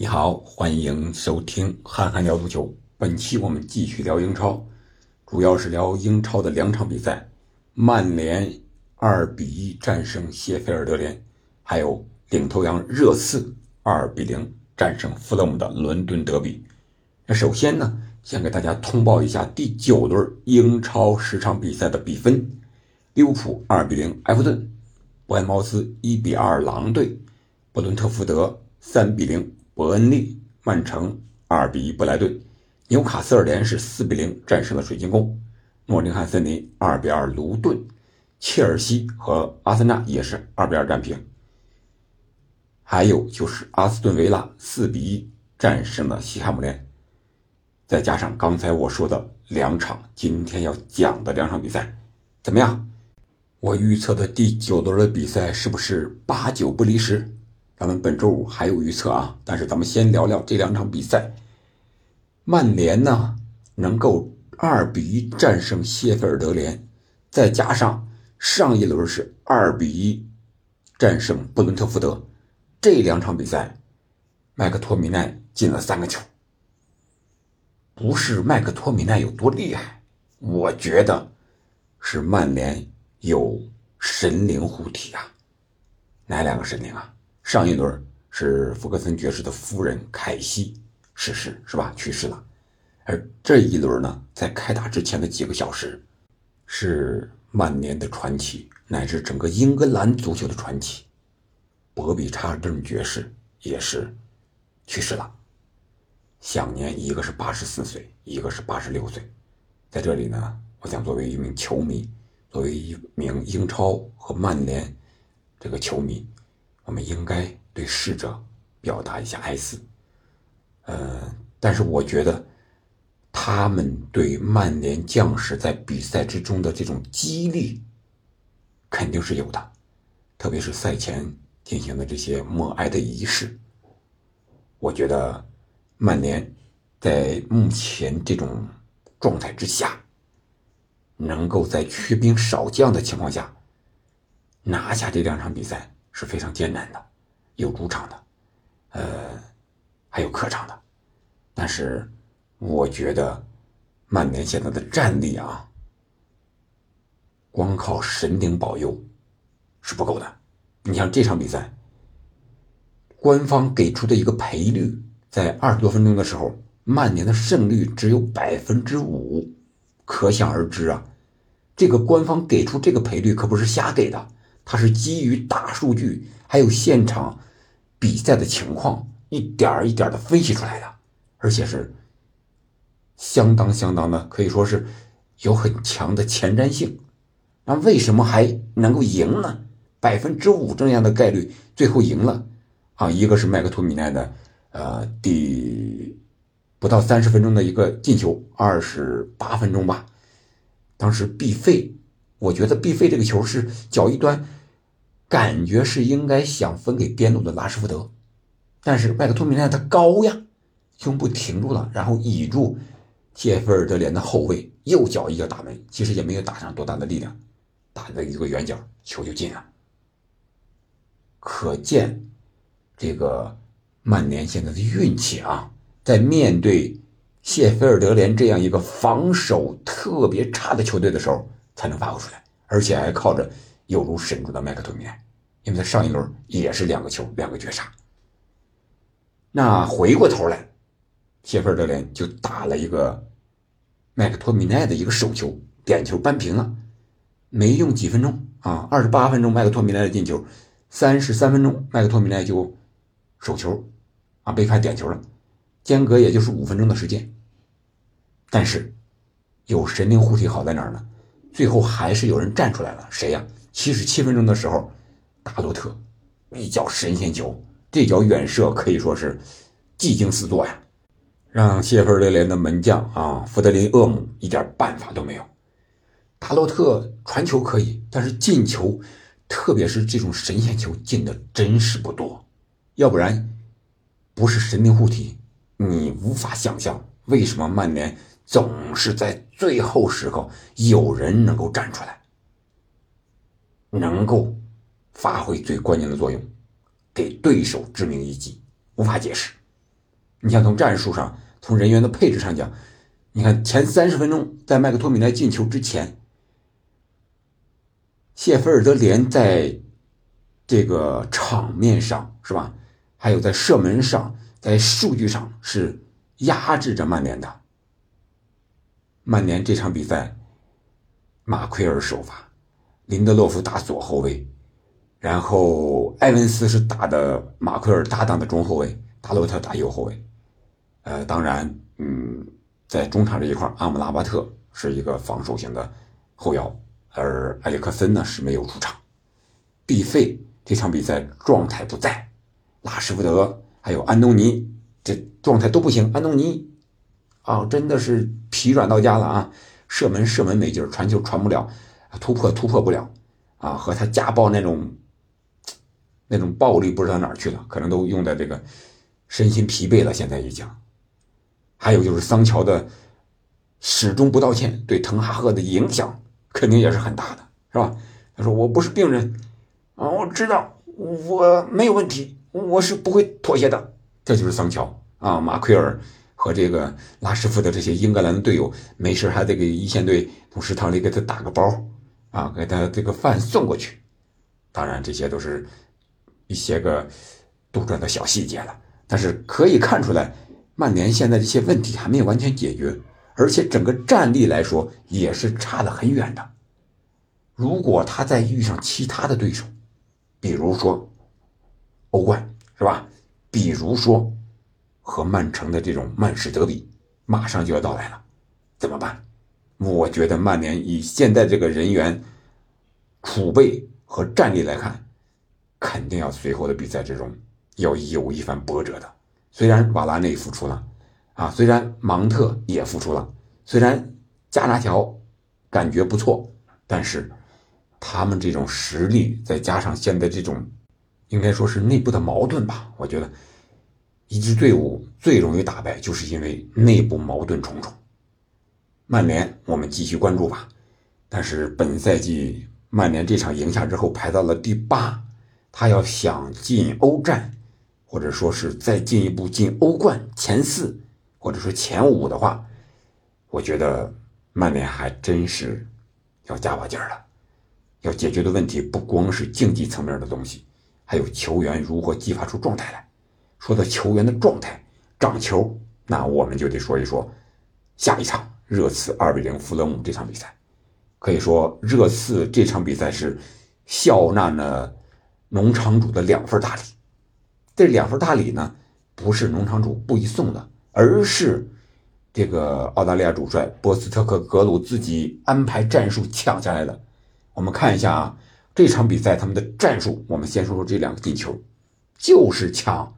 你好，欢迎收听《憨憨聊足球》。本期我们继续聊英超，主要是聊英超的两场比赛：曼联二比一战胜谢菲尔德联，还有领头羊热刺二比零战胜弗勒姆的伦敦德比。那首先呢，先给大家通报一下第九轮英超十场比赛的比分：利物浦二比零埃弗顿，伯恩茅斯一比二狼队，布伦特福德三比零。伯恩利、曼城二比一布莱顿，纽卡斯尔联是四比零战胜了水晶宫，诺丁汉森林二比二卢顿，切尔西和阿森纳也是二比二战平。还有就是阿斯顿维拉四比一战胜了西汉姆联，再加上刚才我说的两场今天要讲的两场比赛，怎么样？我预测的第九轮的比赛是不是八九不离十？咱们本周五还有预测啊，但是咱们先聊聊这两场比赛。曼联呢能够二比一战胜谢菲尔德联，再加上上一轮是二比一战胜布伦特福德，这两场比赛，麦克托米奈进了三个球。不是麦克托米奈有多厉害，我觉得是曼联有神灵护体啊。哪两个神灵啊？上一轮是福克森爵士的夫人凯西逝世，是吧？去世了。而这一轮呢，在开打之前的几个小时，是曼联的传奇，乃至整个英格兰足球的传奇，博比查尔顿爵士也是去世了，享年一个是八十四岁，一个是八十六岁。在这里呢，我想作为一名球迷，作为一名英超和曼联这个球迷。我们应该对逝者表达一下哀思，呃，但是我觉得他们对曼联将士在比赛之中的这种激励肯定是有的，特别是赛前进行的这些默哀的仪式。我觉得曼联在目前这种状态之下，能够在缺兵少将的情况下拿下这两场比赛。是非常艰难的，有主场的，呃，还有客场的，但是我觉得曼联现在的战力啊，光靠神灵保佑是不够的。你像这场比赛，官方给出的一个赔率，在二十多分钟的时候，曼联的胜率只有百分之五，可想而知啊，这个官方给出这个赔率可不是瞎给的。它是基于大数据，还有现场比赛的情况，一点儿一点儿的分析出来的，而且是相当相当的，可以说是有很强的前瞻性。那为什么还能够赢呢？百分之五这样的概率，最后赢了啊！一个是麦克托米奈的，呃，第不到三十分钟的一个进球，二十八分钟吧，当时必费，我觉得必费这个球是脚一端。感觉是应该想分给边路的拉什福德，但是麦克托米奈他高呀，胸部停住了，然后倚住谢菲尔德联的后卫，右脚一脚打门，其实也没有打上多大的力量，打了一个圆角，球就进了。可见这个曼联现在的运气啊，在面对谢菲尔德联这样一个防守特别差的球队的时候，才能发挥出来，而且还靠着。犹如神助的麦克托米奈，因为他上一轮也是两个球，两个绝杀。那回过头来，谢菲尔德联就打了一个麦克托米奈的一个手球，点球扳平了。没用几分钟啊，二十八分钟麦克托米奈的进球，三十三分钟麦克托米奈就手球啊被判点球了，间隔也就是五分钟的时间。但是有神灵护体好在哪儿呢？最后还是有人站出来了，谁呀？七十七分钟的时候，达洛特一脚神仙球，这脚远射可以说是技惊四座呀，让谢菲尔德联的门将啊弗德林厄姆一点办法都没有。达洛特传球可以，但是进球，特别是这种神仙球进的真是不多。要不然，不是神灵护体，你无法想象为什么曼联总是在最后时刻有人能够站出来。能够发挥最关键的作用，给对手致命一击，无法解释。你像从战术上，从人员的配置上讲，你看前三十分钟在麦克托米奈进球之前，谢菲尔德联在这个场面上是吧？还有在射门上，在数据上是压制着曼联的。曼联这场比赛，马奎尔首发，林德洛夫打左后卫，然后埃文斯是打的马奎尔搭档的中后卫，达洛特打右后卫。呃，当然，嗯，在中场这一块，阿姆拉巴特是一个防守型的后腰，而埃里克森呢是没有出场。毕费这场比赛状态不在。拉什福德还有安东尼，这状态都不行。安东尼啊，真的是疲软到家了啊！射门射门没劲儿，传球传不了，突破突破不了啊！和他家暴那种那种暴力不知道哪儿去了，可能都用在这个身心疲惫了。现在已经，还有就是桑乔的始终不道歉，对滕哈赫的影响肯定也是很大的，是吧？他说：“我不是病人啊，我知道我没有问题。”我是不会妥协的，这就是桑乔啊，马奎尔和这个拉什福德这些英格兰的队友，没事还得给一线队从食堂里给他打个包啊，给他这个饭送过去。当然，这些都是一些个杜撰的小细节了，但是可以看出来，曼联现在这些问题还没有完全解决，而且整个战力来说也是差得很远的。如果他再遇上其他的对手，比如说，欧冠是吧？比如说，和曼城的这种曼市德比马上就要到来了，怎么办？我觉得曼联以现在这个人员储备和战力来看，肯定要随后的比赛之中要有一番波折的。虽然瓦拉内复出了，啊，虽然芒特也复出了，虽然加纳条感觉不错，但是他们这种实力再加上现在这种。应该说是内部的矛盾吧。我觉得，一支队伍最容易打败，就是因为内部矛盾重重。曼联，我们继续关注吧。但是本赛季曼联这场赢下之后排到了第八，他要想进欧战，或者说是再进一步进欧冠前四，或者说前五的话，我觉得曼联还真是要加把劲儿了。要解决的问题不光是竞技层面的东西。还有球员如何激发出状态来？说到球员的状态、涨球，那我们就得说一说下一场热刺二比零弗勒姆这场比赛。可以说，热刺这场比赛是笑纳了农场主的两份大礼。这两份大礼呢，不是农场主故意送的，而是这个澳大利亚主帅波斯特克格鲁自己安排战术抢下来的。我们看一下啊。这场比赛他们的战术，我们先说说这两个进球，就是抢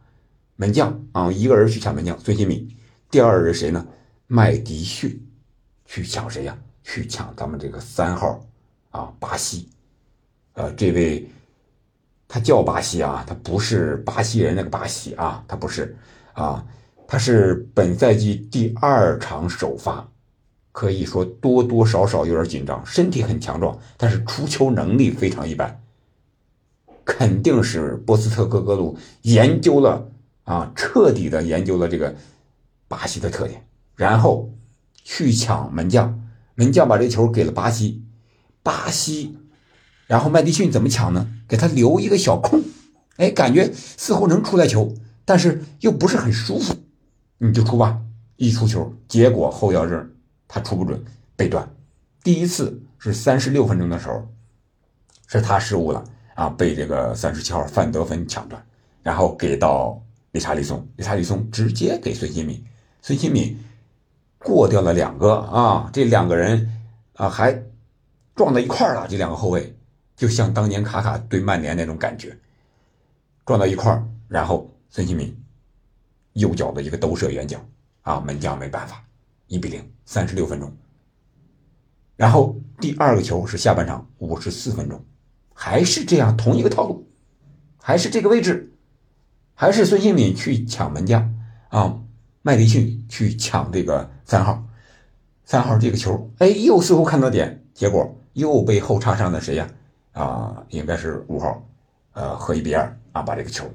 门将啊，一个人去抢门将孙兴敏，第二人谁呢？麦迪逊去抢谁呀？去抢咱们这个三号啊，巴西，呃，这位他叫巴西啊，他不是巴西人那个巴西啊，他不是啊，他是本赛季第二场首发。可以说多多少少有点紧张，身体很强壮，但是出球能力非常一般。肯定是波斯特格格鲁研究了啊，彻底的研究了这个巴西的特点，然后去抢门将，门将把这球给了巴西，巴西，然后麦迪逊怎么抢呢？给他留一个小空，哎，感觉似乎能出来球，但是又不是很舒服，你就出吧，一出球，结果后腰这他出不准，被断。第一次是三十六分钟的时候，是他失误了啊，被这个三十七号范德芬抢断，然后给到理查利松，理查利松直接给孙兴敏，孙兴敏过掉了两个啊，这两个人啊还撞到一块了，这两个后卫就像当年卡卡对曼联那种感觉，撞到一块然后孙兴敏右脚的一个兜射远角啊，门将没办法。一比零，三十六分钟。然后第二个球是下半场五十四分钟，还是这样同一个套路，还是这个位置，还是孙兴敏去抢门将啊，麦迪逊去抢这个三号，三号这个球，哎，又似乎看到点，结果又被后插上的谁呀？啊，应该是五号，呃，赫伊比尔啊，把这个球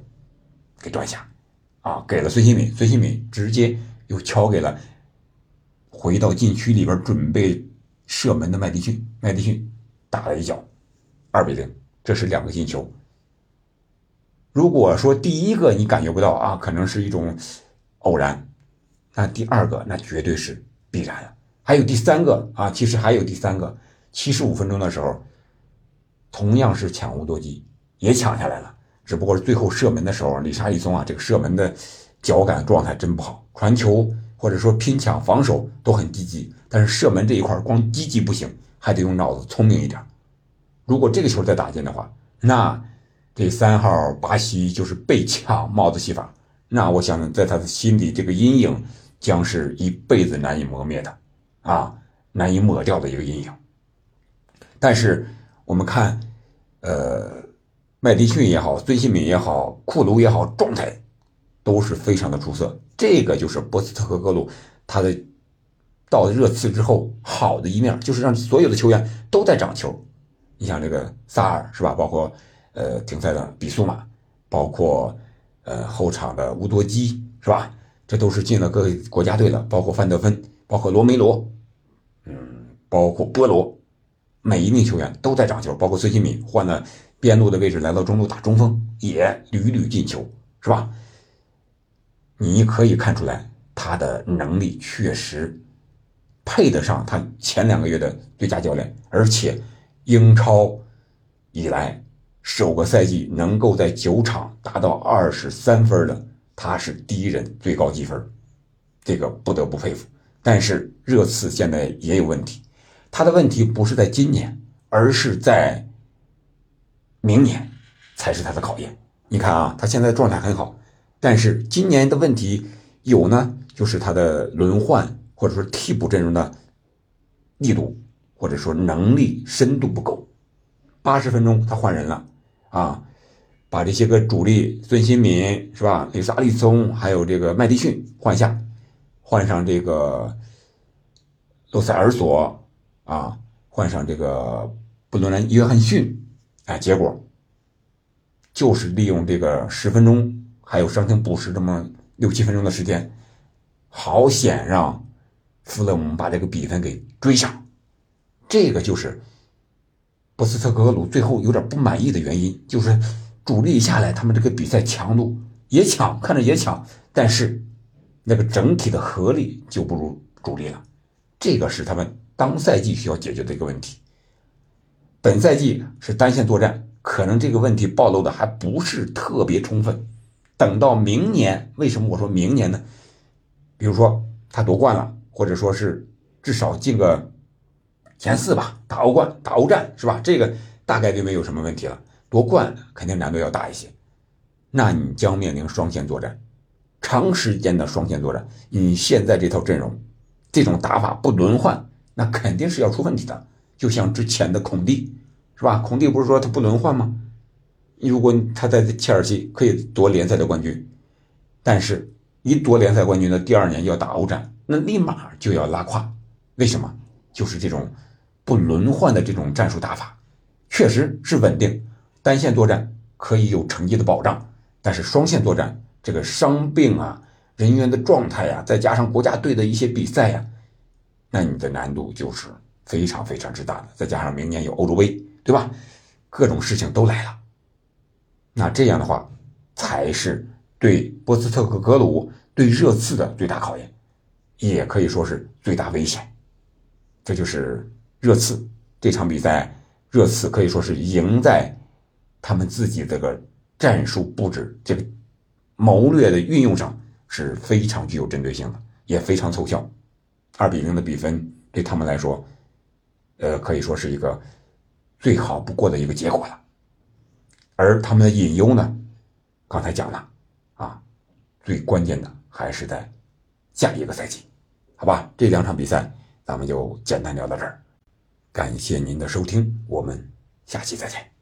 给断下，啊，给了孙兴敏，孙兴敏直接又敲给了回到禁区里边准备射门的麦迪逊，麦迪逊打了一脚，二比零，这是两个进球。如果说第一个你感觉不到啊，可能是一种偶然，那第二个那绝对是必然的。还有第三个啊，其实还有第三个，七十五分钟的时候，同样是抢无夺击，也抢下来了。只不过是最后射门的时候，里沙利松啊，这个射门的脚感状态真不好，传球或者说拼抢、防守都很积极，但是射门这一块光积极不行，还得用脑子聪明一点。如果这个球再打进的话，那这三号巴西就是被抢帽子戏法，那我想在他的心里这个阴影将是一辈子难以磨灭的啊，难以抹掉的一个阴影。但是我们看，呃。麦迪逊也好，孙兴敏也好，库卢也好，状态都是非常的出色。这个就是波斯特和格鲁他的到热刺之后好的一面，就是让所有的球员都在长球。你像这个萨尔是吧？包括呃停赛的比苏马，包括呃后场的乌多基是吧？这都是进了各个国家队的。包括范德芬，包括罗梅罗，嗯，包括波罗，每一名球员都在长球。包括孙兴敏换了。边路的位置来到中路打中锋，也屡屡进球，是吧？你可以看出来他的能力确实配得上他前两个月的最佳教练，而且英超以来首个赛季能够在九场达到二十三分的，他是第一人，最高积分，这个不得不佩服。但是热刺现在也有问题，他的问题不是在今年，而是在。明年才是他的考验。你看啊，他现在状态很好，但是今年的问题有呢，就是他的轮换或者说替补阵容的力度或者说能力深度不够。八十分钟他换人了啊，把这些个主力孙兴民是吧，里萨利松还有这个麦迪逊换下，换上这个洛塞尔索啊，换上这个布伦南约翰逊。哎，结果就是利用这个十分钟，还有伤停补时这么六七分钟的时间，好险让弗勒姆把这个比分给追上。这个就是波斯特格鲁最后有点不满意的原因，就是主力下来，他们这个比赛强度也强，看着也强，但是那个整体的合力就不如主力了。这个是他们当赛季需要解决的一个问题。本赛季是单线作战，可能这个问题暴露的还不是特别充分。等到明年，为什么我说明年呢？比如说他夺冠了，或者说是至少进个前四吧，打欧冠、打欧战是吧？这个大概率没有什么问题了。夺冠肯定难度要大一些，那你将面临双线作战，长时间的双线作战。你现在这套阵容，这种打法不轮换，那肯定是要出问题的。就像之前的孔蒂，是吧？孔蒂不是说他不轮换吗？如果他在切尔西可以夺联赛的冠军，但是一夺联赛冠军的第二年要打欧战，那立马就要拉胯。为什么？就是这种不轮换的这种战术打法，确实是稳定，单线作战可以有成绩的保障，但是双线作战，这个伤病啊、人员的状态呀，再加上国家队的一些比赛呀，那你的难度就是。非常非常之大的，再加上明年有欧洲杯，对吧？各种事情都来了，那这样的话，才是对波斯特克格鲁、对热刺的最大考验，也可以说是最大危险。这就是热刺这场比赛，热刺可以说是赢在他们自己这个战术布置、这个谋略的运用上是非常具有针对性的，也非常凑效。二比零的比分对他们来说。呃，可以说是一个最好不过的一个结果了。而他们的隐忧呢，刚才讲了啊，最关键的还是在下一个赛季，好吧？这两场比赛咱们就简单聊到这儿，感谢您的收听，我们下期再见。